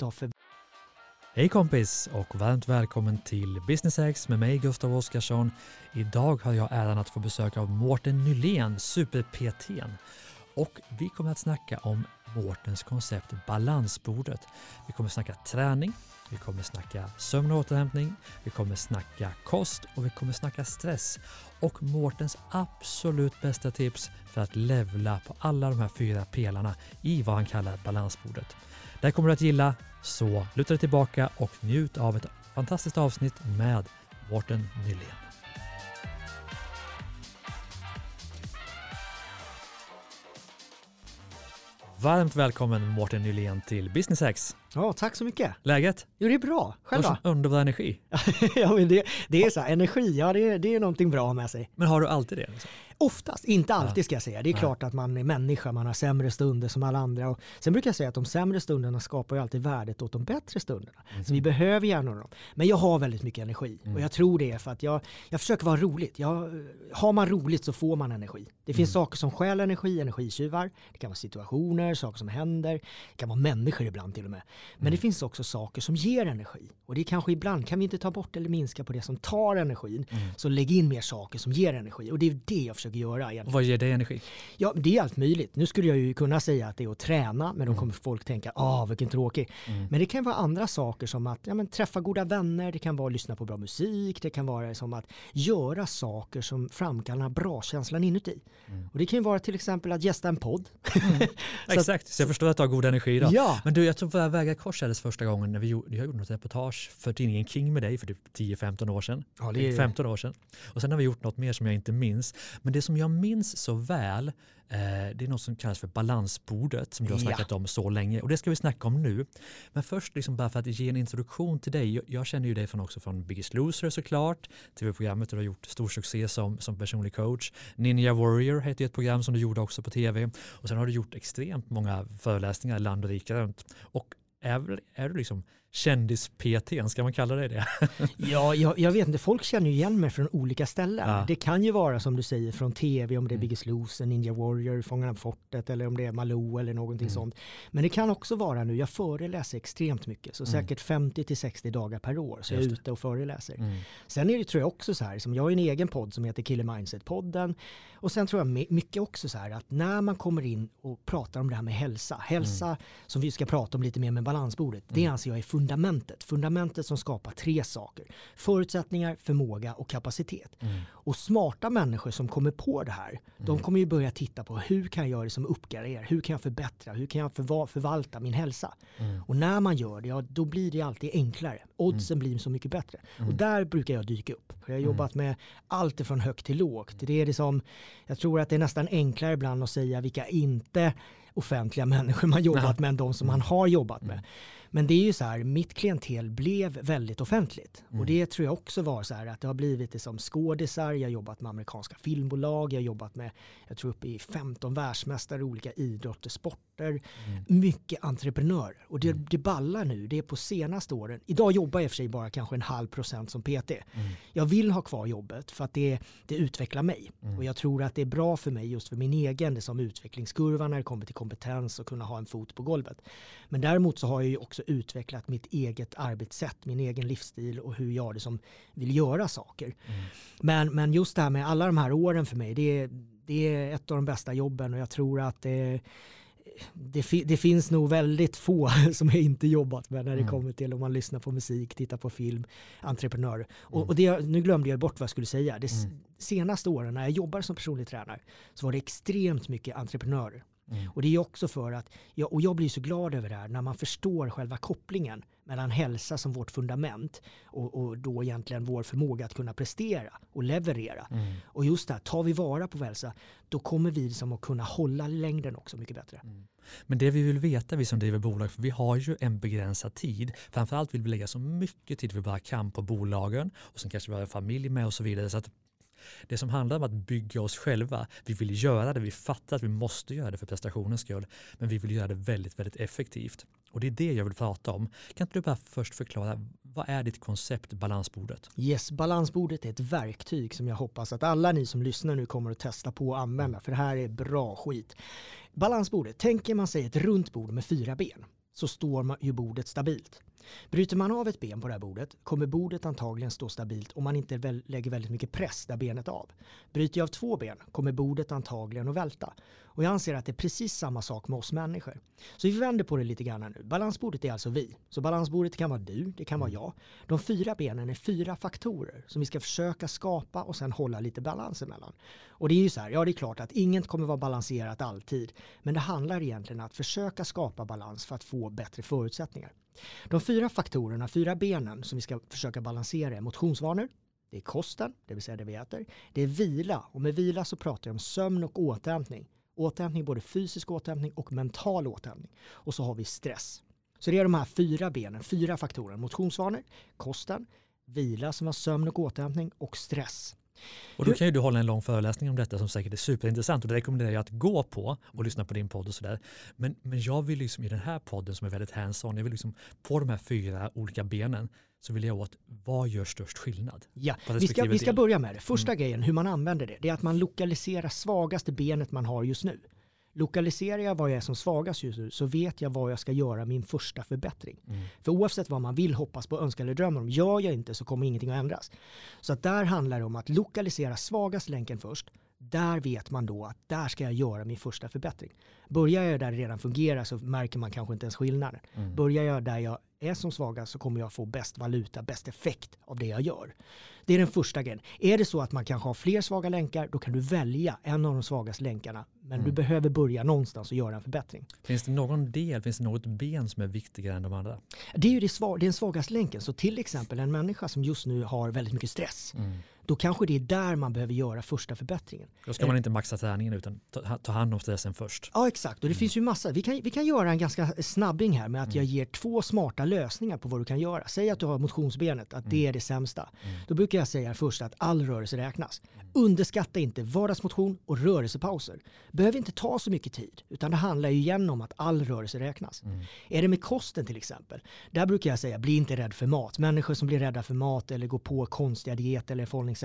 ta för Hej kompis och varmt välkommen till Business X med mig Gustav Oskarsson. Idag har jag äran att få besök av Mårten Nylén, super-PTn. Och vi kommer att snacka om Mårtens koncept Balansbordet. Vi kommer att snacka träning, vi kommer att snacka sömn och återhämtning, vi kommer att snacka kost och vi kommer att snacka stress. Och Mårtens absolut bästa tips för att levla på alla de här fyra pelarna i vad han kallar balansbordet. Det här kommer du att gilla, så luta dig tillbaka och njut av ett fantastiskt avsnitt med Mårten Nylén. Varmt välkommen Mårten Nylén till Business X. Ja, tack så mycket. Läget? Jo, det är bra. Själv då? underbar energi. ja, men det, det är så här, energi, ja det, det är någonting bra med sig. Men har du alltid det? Liksom? Oftast, inte alltid ska jag säga. Det är klart att man är människa, man har sämre stunder som alla andra. Och sen brukar jag säga att de sämre stunderna skapar ju alltid värdet åt de bättre stunderna. Så vi behöver gärna dem. Men jag har väldigt mycket energi och jag tror det är för att jag, jag försöker vara roligt. Jag, har man roligt så får man energi. Det finns saker som stjäl energi, energitjuvar. Det kan vara situationer, saker som händer. Det kan vara människor ibland till och med. Men det finns också saker som ger energi. Och det är kanske ibland, kan vi inte ta bort eller minska på det som tar energin, så lägg in mer saker som ger energi. Och det är det jag försöker göra egentligen. Vad ger dig energi? Ja, det är allt möjligt. Nu skulle jag ju kunna säga att det är att träna, men då kommer folk tänka, ah vilken tråkig. Men det kan vara andra saker som att ja, men, träffa goda vänner, det kan vara att lyssna på bra musik, det kan vara som att göra saker som framkallar bra-känslan inuti. Och det kan ju vara till exempel att gästa en podd. Så att- Exakt, så jag förstår att du har god energi idag. Ja. Men du, jag tror våra vägar korsades första gången när vi gjorde, jag gjorde något reportage för tidningen King med dig för typ 10-15 år sedan. Ja, är- 15 år sedan. Och sen har vi gjort något mer som jag inte minns. Men det som jag minns så väl, eh, det är något som kallas för balansbordet som du har Ja. snackat om så länge. Och det ska vi snacka om nu. Men först liksom bara för att ge en introduktion till dig. Jag, känner ju dig från också från Biggest Loser såklart, tv-programmet där du har gjort stor succé som, som personlig coach. Ninja Warrior heter ett program som du gjorde också på tv. Och sen har du gjort extremt många föreläsningar land och rike runt. Och är, är du liksom kändis-PT, ska man kalla dig det? Ja, jag, jag vet inte, folk känner ju igen mig från olika ställen. Ja. Det kan ju vara som du säger från tv, om det är Biggest Loser, Ninja Warrior, Fångarna på fortet eller om det är Malou eller någonting sånt. Men det kan också vara nu, jag föreläser extremt mycket, så säkert 50 till 60 dagar per år så jag är det. ute och föreläser. Mm. Sen är det tror jag också så här, som jag har en egen podd som heter Killer Mindset-podden. Och sen tror jag my- mycket också så här att när man kommer in och pratar om det här med hälsa, hälsa som vi ska prata om lite mer med balansbordet, det anser jag är fundamentet. Fundamentet som skapar tre saker. Förutsättningar, förmåga och kapacitet. Och smarta människor som kommer på det här, de kommer ju börja titta på hur kan jag göra det som uppgraderar, hur kan jag förbättra, hur kan jag förva- förvalta min hälsa. Och när man gör det, ja, då blir det alltid enklare. Oddsen blir så mycket bättre. Och där brukar jag dyka upp. Jag har jobbat med allt ifrån högt till lågt. Det är liksom, jag tror att det är nästan enklare ibland att säga vilka inte offentliga människor man jobbat med än de som man har jobbat med. Men det är ju så här, mitt klientel blev väldigt offentligt. Och det tror jag också var så här att det har blivit det som skådisar, jag har jobbat med amerikanska filmbolag, jag har jobbat med, jag tror uppe i 15 världsmästare i olika idrotter, sporter, mycket entreprenörer. Och det, det ballar nu, det är på senaste åren. Idag jobbar jag i och för sig bara kanske en halv procent som PT. Jag vill ha kvar jobbet för att det, det utvecklar mig. Och jag tror att det är bra för mig just för min egen, det som utvecklingskurva när det kommer till kompetens och kunna ha en fot på golvet. Men däremot så har jag ju också utvecklat mitt eget arbetssätt, min egen livsstil och hur jag det som vill göra saker. Men, men just det här med alla de här åren för mig, det är, det är ett av de bästa jobben och jag tror att det, det, fi- det finns nog väldigt få som jag inte jobbat med när det kommer till om man lyssnar på musik, tittar på film, entreprenörer. Och, och det, nu glömde jag bort vad jag skulle säga. Det s- senaste åren när jag jobbade som personlig tränare så var det extremt mycket entreprenörer. Och det är också för att, jag, och jag blir så glad över det här, när man förstår själva kopplingen mellan hälsa som vårt fundament och, och då egentligen vår förmåga att kunna prestera och leverera. Och just det här, tar vi vara på hälsa, då kommer vi som att kunna hålla längden också mycket bättre. Men det vi vill veta, vi som driver bolag, för vi har ju en begränsad tid. Framförallt vill vi lägga så mycket tid vi bara kan på bolagen och sen kanske vi har en familj med och så vidare. Så att det som handlar om att bygga oss själva, vi vill göra det, vi fattar att vi måste göra det för prestationens skull, men vi vill göra det väldigt, väldigt effektivt. Och det är det jag vill prata om. Kan inte du bara först förklara, vad är ditt koncept balansbordet? Yes, balansbordet är ett verktyg som jag hoppas att alla ni som lyssnar nu kommer att testa på och använda, för det här är bra skit. Balansbordet, tänker man sig ett runt bord med fyra ben. så står ju bordet stabilt. Bryter man av ett ben på det här bordet kommer bordet antagligen stå stabilt om man inte väl, lägger väldigt mycket press där benet av. Bryter jag av två ben kommer bordet antagligen att välta. Och jag anser att det är precis samma sak med oss människor. Så vi vänder på det lite grann nu. Balansbordet är alltså vi. Så balansbordet kan vara du, det kan vara jag. De fyra benen är fyra faktorer som vi ska försöka skapa och sen hålla lite balans emellan. Och det är ju så här, ja det är klart att inget kommer vara balanserat alltid. Men det handlar egentligen om att försöka skapa balans för att få bättre förutsättningar. De fyra faktorerna, fyra benen som vi ska försöka balansera är motionsvanor, det är kosten, det vill säga det vi äter. Det är vila och med vila så pratar jag om sömn och återhämtning. Återhämtning, både fysisk återhämtning och mental återhämtning. Och så har vi stress. Så det är de här fyra benen, fyra faktorer. Motionsvanor, kosten, vila som har sömn och återhämtning och stress. Och då kan ju du hålla en lång föreläsning om detta som säkert är superintressant och det rekommenderar jag att gå på och lyssna på din podd och sådär. Men, men jag vill liksom i den här podden som är väldigt hands-on, jag vill liksom på de här fyra olika benen så vill jag åt vad gör störst skillnad? Ja, vi ska, vi ska börja med det. Första mm. grejen, hur man använder det, det är att man lokaliserar svagaste benet man har just nu. Lokaliserar jag var jag är som svagast just nu så vet jag vad jag ska göra min första förbättring. Mm. För oavsett vad man vill, hoppas på, önskar eller drömmer om, gör jag inte så kommer ingenting att ändras. Så att där handlar det om att lokalisera svagast länken först. Där vet man då att där ska jag göra min första förbättring. Börjar jag där det redan fungerar så märker man kanske inte ens skillnaden. Mm. Börjar jag där jag är som svagast så kommer jag få bäst valuta, bäst effekt av det jag gör. Det är den första grejen. Är det så att man kanske har fler svaga länkar, då kan du välja en av de svagaste länkarna. Men mm. du behöver börja någonstans och göra en förbättring. Finns det någon del, finns det något ben som är viktigare än de andra? Det är ju det svag, den svagaste länken. Så till exempel en människa som just nu har väldigt mycket stress. Mm då kanske det är där man behöver göra första förbättringen. Då ska man inte maxa träningen utan ta, ta hand om stressen först. Ja exakt och det mm. finns ju massa. Vi kan, vi kan göra en ganska snabbing här med att mm. jag ger två smarta lösningar på vad du kan göra. Säg att du har motionsbenet, att mm. det är det sämsta. Mm. Då brukar jag säga först att all rörelse räknas. Mm. Underskatta inte vardagsmotion och rörelsepauser. Behöver inte ta så mycket tid utan det handlar ju igen om att all rörelse räknas. Mm. Är det med kosten till exempel? Där brukar jag säga bli inte rädd för mat. Människor som blir rädda för mat eller går på konstiga dieter eller förhållningssätt.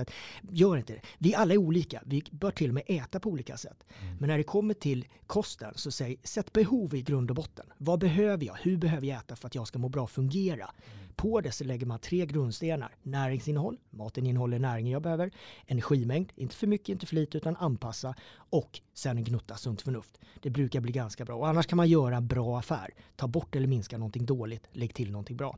Gör inte det. Vi alla är olika. Vi bör till och med äta på olika sätt. Mm. Men när det kommer till kosten så säg sätt behov i grund och botten. Vad behöver jag? Hur behöver jag äta för att jag ska må bra och fungera? Mm. På det så lägger man tre grundstenar. Näringsinnehåll, maten innehåller näringen jag behöver. Energimängd, inte för mycket, inte för lite utan anpassa. Och sen en gnutta sunt förnuft. Det brukar bli ganska bra. Och annars kan man göra en bra affär. Ta bort eller minska någonting dåligt, lägg till någonting bra.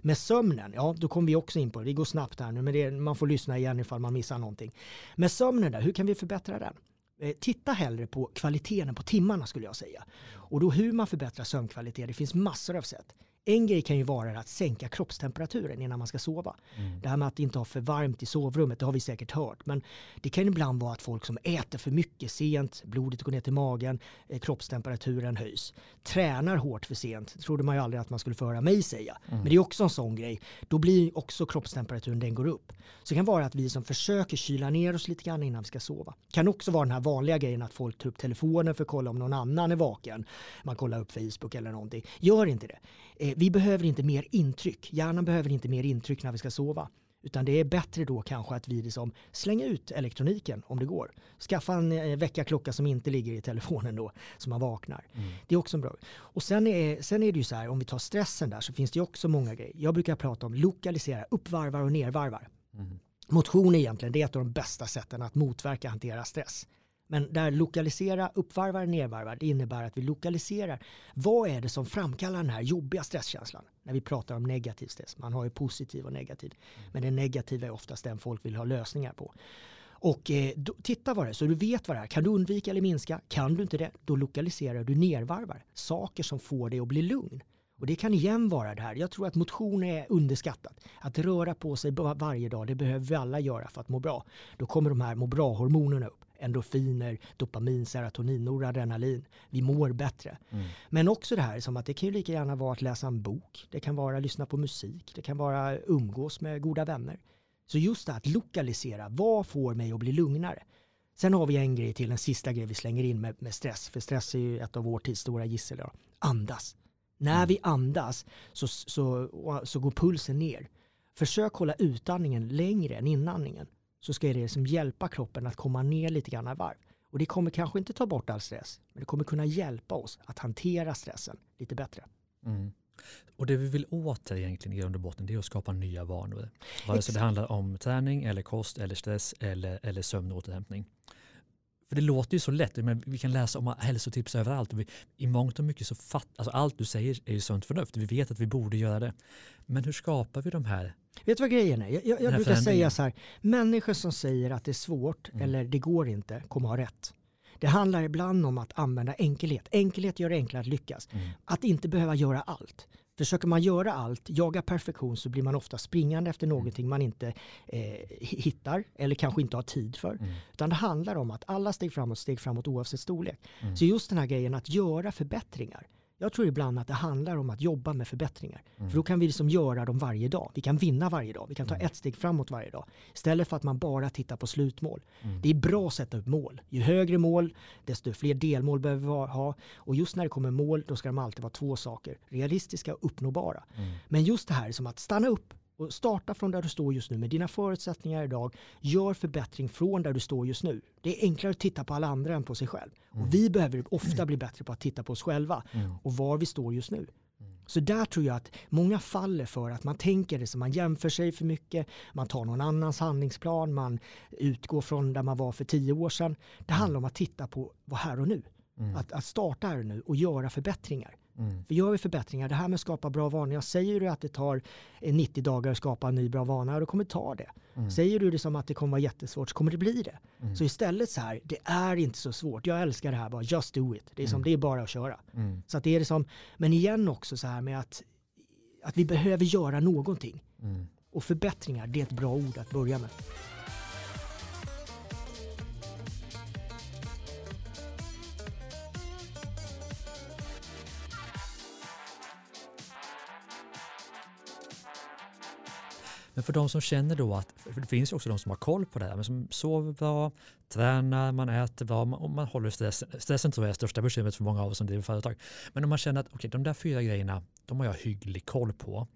Med sömnen, ja då kommer vi också in på det. Det går snabbt här nu men det, man får lyssna igen ifall man missar någonting. Med sömnen där, hur kan vi förbättra den? Eh, titta hellre på kvaliteten på timmarna skulle jag säga. Och då hur man förbättrar sömnkvalitet, det finns massor av sätt. En grej kan ju vara att sänka kroppstemperaturen innan man ska sova. Mm. Det här med att inte ha för varmt i sovrummet, det har vi säkert hört. Men det kan ibland vara att folk som äter för mycket sent, blodet går ner till magen, eh, kroppstemperaturen höjs. Tränar hårt för sent, det trodde man ju aldrig att man skulle få höra mig säga. Mm. Men det är också en sån grej. Då blir också kroppstemperaturen, den går upp. Så det kan vara att vi som försöker kyla ner oss lite grann innan vi ska sova. Det kan också vara den här vanliga grejen att folk tar upp telefonen för att kolla om någon annan är vaken. Man kollar upp Facebook eller någonting. Gör inte det vi behöver inte mer intryck. Hjärnan behöver inte mer intryck när vi ska sova. Utan det är bättre då kanske att vi liksom slänger ut elektroniken om det går. Skaffa en eh, väckarklocka som inte ligger i telefonen då, så man vaknar. Mm. Det är också bra. Och sen är, sen är det ju så här, om vi tar stressen där så finns det ju också många grejer. Jag brukar prata om lokalisera uppvarvar och nervarvar. Mm. Motion är egentligen det är ett av de bästa sätten att motverka och hantera stress. Men där lokalisera uppvarvar nedvarvar, det innebär att vi lokaliserar vad är det som framkallar den här jobbiga stresskänslan när vi pratar om negativ stress. Man har ju positiv och negativ. Men det negativa är oftast den folk vill ha lösningar på. Och eh, då, titta vad det är, så du vet vad det är. Kan du undvika eller minska? Kan du inte det, då lokaliserar du nervarvar. Saker som får dig att bli lugn. Och det kan igen vara det här. Jag tror att motion är underskattat. Att röra på sig varje dag, det behöver vi alla göra för att må bra. Då kommer de här må bra-hormonerna upp endorfiner, dopamin, serotonin, noradrenalin. Vi mår bättre. Mm. Men också det här som att det kan ju lika gärna vara att läsa en bok. Det kan vara att lyssna på musik. Det kan vara umgås med goda vänner. Så just det att lokalisera, vad får mig att bli lugnare? Sen har vi en grej till, en sista grej vi slänger in med, med stress. För stress är ju ett av vår tids stora gissel. Då. Andas. När mm. vi andas så, så, så går pulsen ner. Försök hålla utandningen längre än inandningen så ska det liksom hjälpa kroppen att komma ner lite grann i varv. Och det kommer kanske inte ta bort all stress, men det kommer kunna hjälpa oss att hantera stressen lite bättre. Mm. Och det vi vill åt egentligen i grund och botten det är att skapa nya vanor. Vare sig det handlar om träning eller kost eller stress eller, eller sömn och återhämtning. För det låter ju så lätt, men vi kan läsa om hälsotips överallt. Vi, I mångt och mycket så fatt, alltså allt du säger är ju sunt förnuft. Vi vet att vi borde göra det. Men hur skapar vi de här? Vet du vad grejen är? Jag, jag, jag brukar säga så här, människor som säger att det är svårt mm. eller det går inte kommer ha rätt. Det handlar ibland om att använda enkelhet. Enkelhet gör det enklare att lyckas. Mm. Att inte behöva göra allt. Försöker man göra allt, jaga perfektion så blir man ofta springande efter mm. någonting man inte eh, hittar eller kanske inte har tid för. Mm. Utan det handlar om att alla steg framåt, steg framåt oavsett storlek. Mm. Så just den här grejen att göra förbättringar. Jag tror ibland att det handlar om att jobba med förbättringar. Mm. För då kan vi liksom göra dem varje dag. Vi kan vinna varje dag. Vi kan ta mm. ett steg framåt varje dag. Istället för att man bara tittar på slutmål. Mm. Det är bra att sätta upp mål. Ju högre mål, desto fler delmål behöver vi ha. Och just när det kommer mål, då ska de alltid vara två saker. Realistiska och uppnåbara. Mm. Men just det här som att stanna upp, och starta från där du står just nu med dina förutsättningar idag. Gör förbättring från där du står just nu. Det är enklare att titta på alla andra än på sig själv. Mm. Och vi behöver ofta bli bättre på att titta på oss själva mm. och var vi står just nu. Mm. Så där tror jag att många faller för att man tänker det som man jämför sig för mycket, man tar någon annans handlingsplan, man utgår från där man var för tio år sedan. Det handlar om att titta på vad här och nu. Mm. Att, att starta här och nu och göra förbättringar. Mm. För gör vi förbättringar, det här med att skapa bra vanor, jag säger du att det tar 90 dagar att skapa en ny bra vana, då kommer det ta det. Mm. Säger du det som att det kommer vara jättesvårt så kommer det bli det. Mm. Så istället så här, det är inte så svårt. Jag älskar det här, bara just do it. Det är, som, mm. det är bara att köra. Mm. Så att det är det som, men igen också så här med att, att vi behöver göra någonting. Mm. Och förbättringar, det är ett bra ord att börja med. Men för de som känner då att, för det finns ju också de som har koll på det här, men som sover bra, tränar, man äter bra och man håller stressen. Stressen tror jag är största bekymret för många av oss som driver företag. Men om man känner att okay, de där fyra grejerna, de har jag hygglig koll på.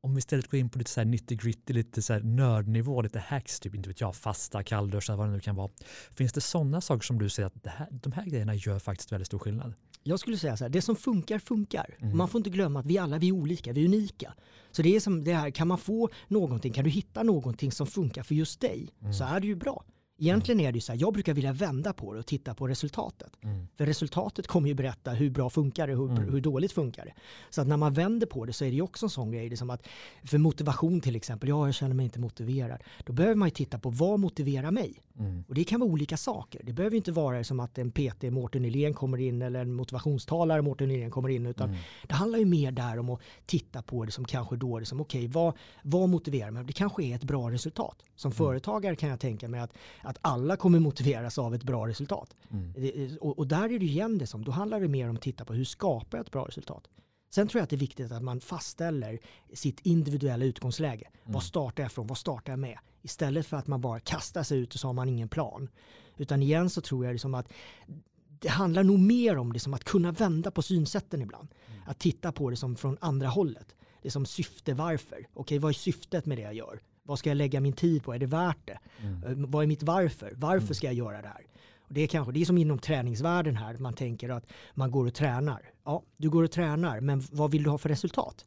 Om vi istället går in på lite så här 90 gritty, lite så här nördnivå, lite hacks, typ inte vet jag, fasta, kallduschar, vad det nu kan vara. Finns det sådana saker som du säger att det här, de här grejerna gör faktiskt väldigt stor skillnad? Jag skulle säga så här, det som funkar funkar. Mm. Man får inte glömma att vi alla vi är olika, vi är unika. Så det är som det här, kan man få någonting, kan du hitta någonting som funkar för just dig, mm. så är det ju bra. Egentligen är det ju så här, jag brukar vilja vända på det och titta på resultatet. Mm. För resultatet kommer ju berätta hur bra funkar det, hur, mm. hur dåligt funkar det. Så att när man vänder på det så är det ju också en sån grej, det som att för motivation till exempel, ja jag känner mig inte motiverad. Då behöver man ju titta på vad motiverar mig? Mm. Och det kan vara olika saker. Det behöver inte vara som att en PT Mårten Nylén kommer in eller en motivationstalare Mårten Nylén kommer in utan mm. det handlar ju mer där om att titta på det som kanske då det som okej okay, vad, vad motiverar mig? Det kanske är ett bra resultat. Som mm. företagare kan jag tänka mig att att alla kommer motiveras av ett bra resultat. Mm. Och, och, där är det igen det som, då handlar det mer om att titta på hur skapar jag ett bra resultat. Sen tror jag att det är viktigt att man fastställer sitt individuella utgångsläge. Mm. Vad startar jag från? Vad startar jag med? Istället för att man bara kastar sig ut och så har man ingen plan. Utan igen så tror jag det som att det handlar nog mer om det som att kunna vända på synsätten ibland. Mm. Att titta på det som från andra hållet. Det är som syfte varför. Okej, vad är syftet med det jag gör? Vad ska jag lägga min tid på? Är det värt det? Mm. Eh, vad är mitt varför? Varför mm. ska jag göra det här? Och det, är kanske, det är som inom träningsvärlden här, man tänker att man går och tränar. Ja, du går och tränar, men vad vill du ha för resultat?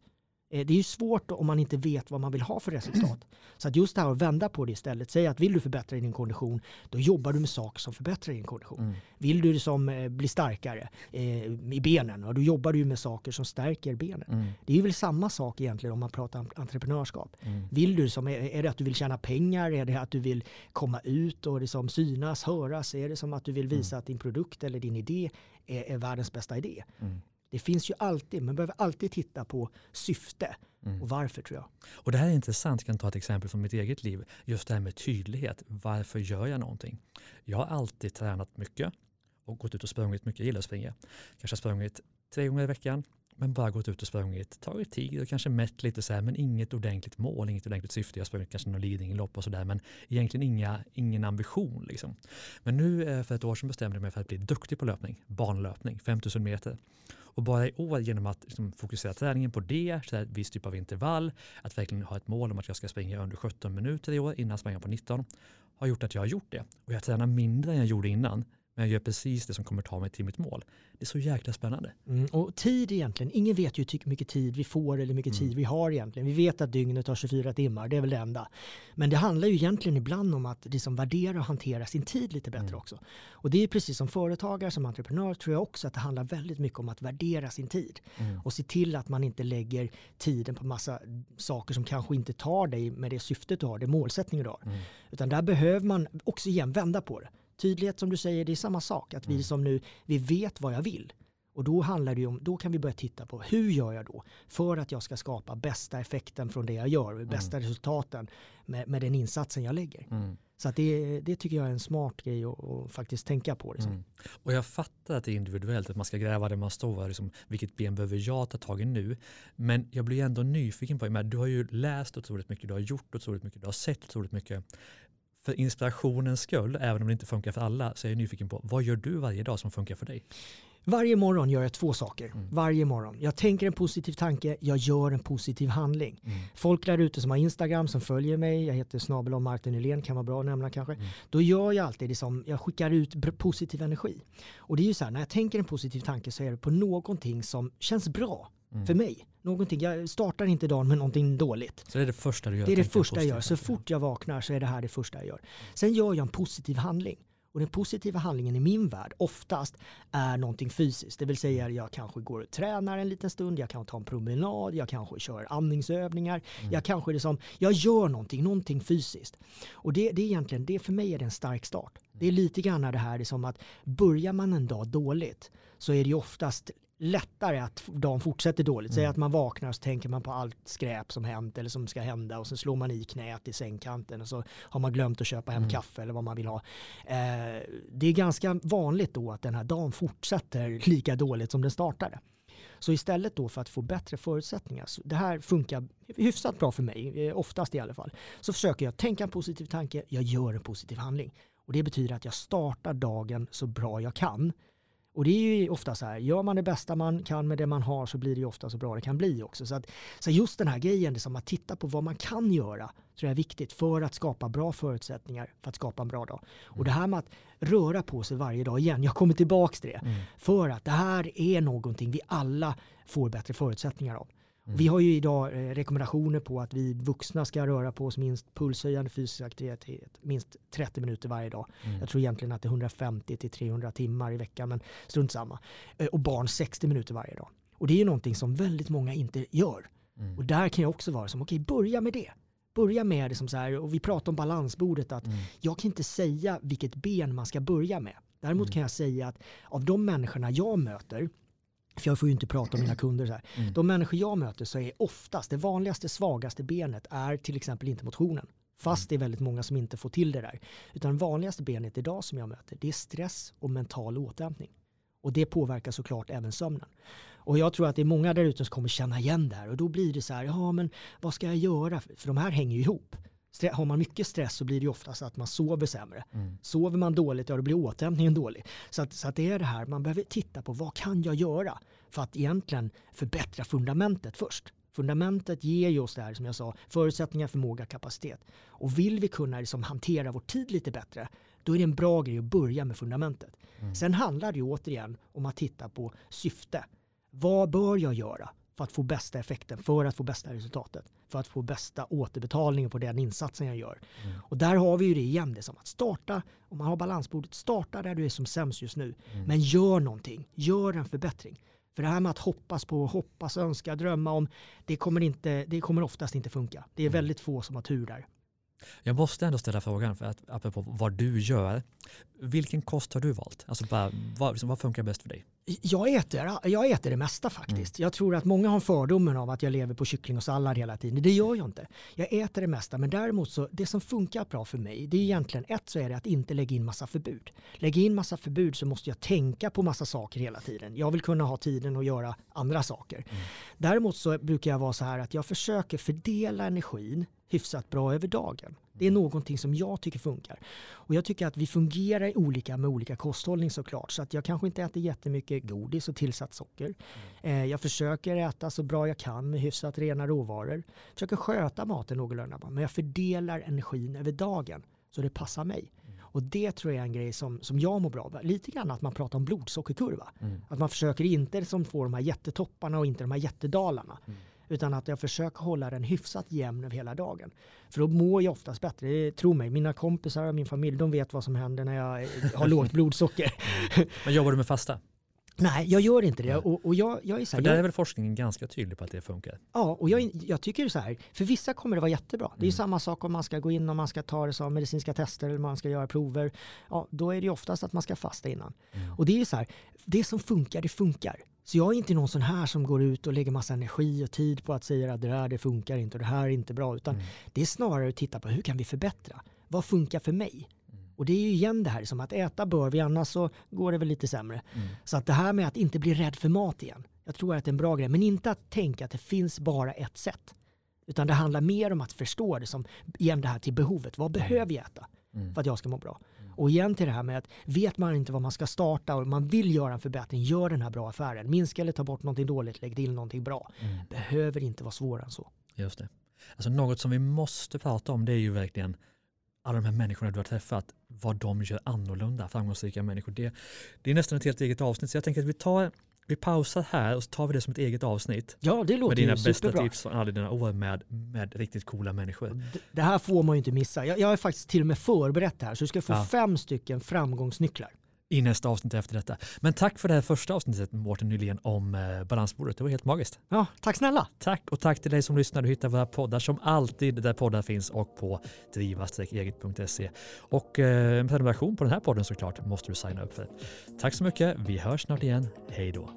Eh, det är ju svårt om man inte vet vad man vill ha för resultat. Så att just det här att vända på det istället. Säg att vill du förbättra din kondition, då jobbar du med saker som förbättrar din kondition. Mm. Vill du som eh, bli starkare eh, i benen, och då jobbar du med saker som stärker benen. Mm. Det är väl samma sak egentligen om man pratar om entreprenörskap. Mm. Vill du som, är det att du vill tjäna pengar? Är det att du vill komma ut och liksom synas, höras? Är det som att du vill visa mm. att din produkt eller din idé är, är världens bästa idé? Det finns ju alltid, man behöver alltid titta på syfte mm. och varför tror jag. Och det här är intressant, jag kan ta ett exempel från mitt eget liv. Just det här med tydlighet, varför gör jag någonting? Jag har alltid tränat mycket och gått ut och sprungit mycket, jag gillar att springa. Kanske sprungit tre gånger i veckan, men bara gått ut och sprungit, tagit tid och kanske mätt lite så här, men inget ordentligt mål, inget ordentligt syfte. Jag har sprungit kanske någon Lidingö-lopp och sådär, men egentligen inga, ingen ambition. Liksom. Men nu eh, för ett år sedan bestämde jag mig för att bli duktig på löpning, banlöpning, 5000 meter. Och bara i år genom att liksom fokusera träningen på det, så här, viss typ av intervall, att verkligen ha ett mål om att jag ska springa under 17 minuter i år innan jag springer på 19, har gjort att jag har gjort det. Och jag tränar mindre än jag gjorde innan, men jag gör precis det som kommer ta mig till mitt mål. Det är så jäkla spännande. Mm, och tid egentligen, ingen vet ju hur mycket tid vi får eller hur mycket mm. tid vi har egentligen. Vi vet att dygnet har 24 timmar, det är väl det enda. Men det handlar ju egentligen ibland om att liksom värdera och hantera sin tid lite bättre mm. också. Och det är precis som företagare, som entreprenör tror jag också att det handlar väldigt mycket om att värdera sin tid. Mm. Och se till att man inte lägger tiden på massa saker som kanske inte tar dig med det syftet du har, det målsättningen du har. Mm. Utan där behöver man också igen vända på det. Tydlighet som du säger, det är samma sak. Att vi mm. som nu, vi vet vad jag vill. Och då handlar det om, då kan vi börja titta på hur gör jag då för att jag ska skapa bästa effekten från det jag gör, mm. bästa resultaten med, med, den insatsen jag lägger. Mm. Så det, det tycker jag är en smart grej att faktiskt tänka på. Liksom. Mm. Och jag fattar att det är individuellt, att man ska gräva där man står, liksom, vilket ben behöver jag ta tag i nu? Men jag blir ändå nyfiken på, du har ju läst otroligt mycket, du har gjort otroligt mycket, du har sett otroligt mycket för inspirationens skull, även om det inte funkar för alla, så är jag nyfiken på vad gör du varje dag som funkar för dig? Varje morgon gör jag två saker. Mm. Varje morgon. Jag tänker en positiv tanke, jag gör en positiv handling. Mm. Folk där ute som har Instagram, som följer mig, jag heter snabel om Martin Nylén, kan vara bra att nämna kanske. Mm. Då gör jag alltid det som, jag skickar ut positiv energi. Och det är ju så här, när jag tänker en positiv tanke så är det på någonting som känns bra mm. för mig. Någonting, jag startar inte dagen med någonting dåligt. Så det är det första du gör? Det är det första jag gör. Så fort jag vaknar så är det här det första jag gör. Sen gör jag en positiv handling. Och den positiva handlingen i min värld oftast är någonting fysiskt. Det vill säga jag kanske går och tränar en liten stund, jag kan ta en promenad, jag kanske kör andningsövningar. Mm. Jag kanske liksom, jag gör någonting, någonting fysiskt. Och det, det är egentligen, det för mig är det en stark start. Det är lite grann det här som att börjar man en dag dåligt så är det ju oftast lättare att dagen fortsätter dåligt. Säg mm. att man vaknar och så tänker man på allt skräp som hänt eller som ska hända och så slår man i knät i sängkanten och så har man glömt att köpa hem mm. kaffe eller vad man vill ha. Eh, det är ganska vanligt då att den här dagen fortsätter lika dåligt som den startade. Så istället då för att få bättre förutsättningar, så det här funkar hyfsat bra för mig, eh, oftast i alla fall, så försöker jag tänka en positiv tanke, jag gör en positiv handling. Och det betyder att jag startar dagen så bra jag kan och det är ju ofta så här, gör man det bästa man kan med det man har så blir det ju ofta så bra det kan bli också. Så, att, så just den här grejen, liksom att titta på vad man kan göra, tror jag är viktigt för att skapa bra förutsättningar för att skapa en bra dag. Och det här med att röra på sig varje dag igen, jag kommer tillbaka till det, mm. för att det här är någonting vi alla får bättre förutsättningar av. Mm. Vi har ju idag eh, rekommendationer på att vi vuxna ska röra på oss minst pulshöjande fysisk aktivitet minst 30 minuter varje dag. Mm. Jag tror egentligen att det är 150 till 300 timmar i veckan men strunt samma. Eh, och barn 60 minuter varje dag. Och det är ju någonting som väldigt många inte gör. Mm. Och där kan jag också vara som, okej okay, börja med det. Börja med det som så här, och vi pratar om balansbordet, att mm. jag kan inte säga vilket ben man ska börja med. Däremot mm. kan jag säga att av de människorna jag möter för jag får ju inte prata om mina kunder så här. Mm. De människor jag möter så är oftast det vanligaste svagaste benet är till exempel inte motionen. Fast det är väldigt många som inte får till det där. Utan det vanligaste benet idag som jag möter det är stress och mental återhämtning. Och det påverkar såklart även sömnen. Och jag tror att det är många där ute som kommer känna igen det här och då blir det så här, ja men vad ska jag göra? För de här hänger ju ihop. Har man mycket stress så blir det ju oftast att man sover sämre. Mm. Sover man dåligt, ja då blir återhämtningen dålig. Så, att, så att det är det här, man behöver titta på vad kan jag göra för att egentligen förbättra fundamentet först. Fundamentet ger ju oss det här som jag sa, förutsättningar, förmåga, kapacitet. Och vill vi kunna liksom hantera vår tid lite bättre, då är det en bra grej att börja med fundamentet. Mm. Sen handlar det ju återigen om att titta på syfte. Vad bör jag göra? För att få bästa effekten, för att få bästa resultatet, för att få bästa återbetalningen på den insatsen jag gör. Mm. Och där har vi ju det igen, det som att starta, om man har balansbordet, starta där du är som sämst just nu, mm. men gör någonting, gör en förbättring. För det här med att hoppas på, hoppas, önska, drömma om, det kommer, inte, det kommer oftast inte funka. Det är mm. väldigt få som har tur där. Jag måste ändå ställa frågan, för att, apropå vad du gör. Vilken kost har du valt? Alltså bara, vad, liksom, vad funkar bäst för dig? Jag äter, jag äter det mesta faktiskt. Mm. Jag tror att många har fördomen av att jag lever på kyckling och sallad hela tiden. Det gör jag inte. Jag äter det mesta, men däremot så det som funkar bra för mig, det är egentligen ett så är det att inte lägga in massa förbud. Lägga in massa förbud så måste jag tänka på massa saker hela tiden. Jag vill kunna ha tiden att göra andra saker. Mm. Däremot så brukar jag vara så här att jag försöker fördela energin hyfsat bra över dagen. Det är någonting som jag tycker funkar. Och jag tycker att vi fungerar olika med olika kosthållning såklart. Så att jag kanske inte äter jättemycket godis och tillsatt socker. Mm. Jag försöker äta så bra jag kan med hyfsat rena råvaror. Försöker sköta maten någorlunda. Men jag fördelar energin över dagen så det passar mig. Och det tror jag är en grej som, som jag mår bra av. Lite grann att man pratar om blodsockerkurva. Mm. Att man försöker inte som få de här jättetopparna och inte de här jättedalarna. Mm. Utan att jag försöker hålla den hyfsat jämn över hela dagen. För då mår jag oftast bättre. Det- Tro mig, mina kompisar och min familj de vet vad som händer när jag har lågt blodsocker. Mm. Men jobbar du med fasta? Nej, jag gör inte det. Och, och jag, jag är så För här, där jag, är väl forskningen ganska tydlig på att det funkar. Ja, och jag, jag tycker så här, för vissa kommer det vara jättebra. Det är Mm. samma sak om man ska gå in och man ska ta det som medicinska tester eller man ska göra prover. Ja, då är det oftast att man ska fasta innan. Mm. Och det är så här, det som funkar, det funkar. Så jag är inte någon sån här som går ut och lägger massa energi och tid på att säga att det där det funkar inte och det här är inte bra. Utan Mm. det är snarare att titta på hur kan vi förbättra? Vad funkar för mig? Mm. Och det är ju igen det här som att äta bör vi annars så går det väl lite sämre. Mm. Så att det här med att inte bli rädd för mat igen. Jag tror att det är en bra grej. Men inte att tänka att det finns bara ett sätt. Utan det handlar mer om att förstå det som, igen det här till behovet. Vad behöver jag äta Mm. för att jag ska må bra? Och igen till det här med att vet man inte vad man ska starta och man vill göra en förbättring, gör den här bra affären. Minska eller ta bort någonting dåligt, lägg till någonting bra. Mm. Behöver inte vara svårare än så. Just det. Alltså något som vi måste prata om det är ju verkligen alla de här människorna du har träffat, vad de gör annorlunda, framgångsrika människor. Det, det är nästan ett helt eget avsnitt, så jag tänker att vi, tar, vi pausar här och så tar vi det som ett eget avsnitt. Ja, det Med låter dina ju bästa superbra. tips från alla dina år med, med riktigt coola människor. Det här får man ju inte missa. Jag, jag har faktiskt till och med förberett det här så du ska få Ja. fem stycken framgångsnycklar. I nästa avsnitt efter detta. Men tack för det här första avsnittet Mårten Nylén om eh, balansbordet. Det var helt magiskt. Ja, tack snälla. Tack och tack till dig som lyssnar. Du hittar våra poddar som alltid där poddar finns och på driva-eget.se. Och eh, en prenumeration på den här podden såklart måste du signa upp för. Tack så mycket. Vi hörs snart igen. Hej då.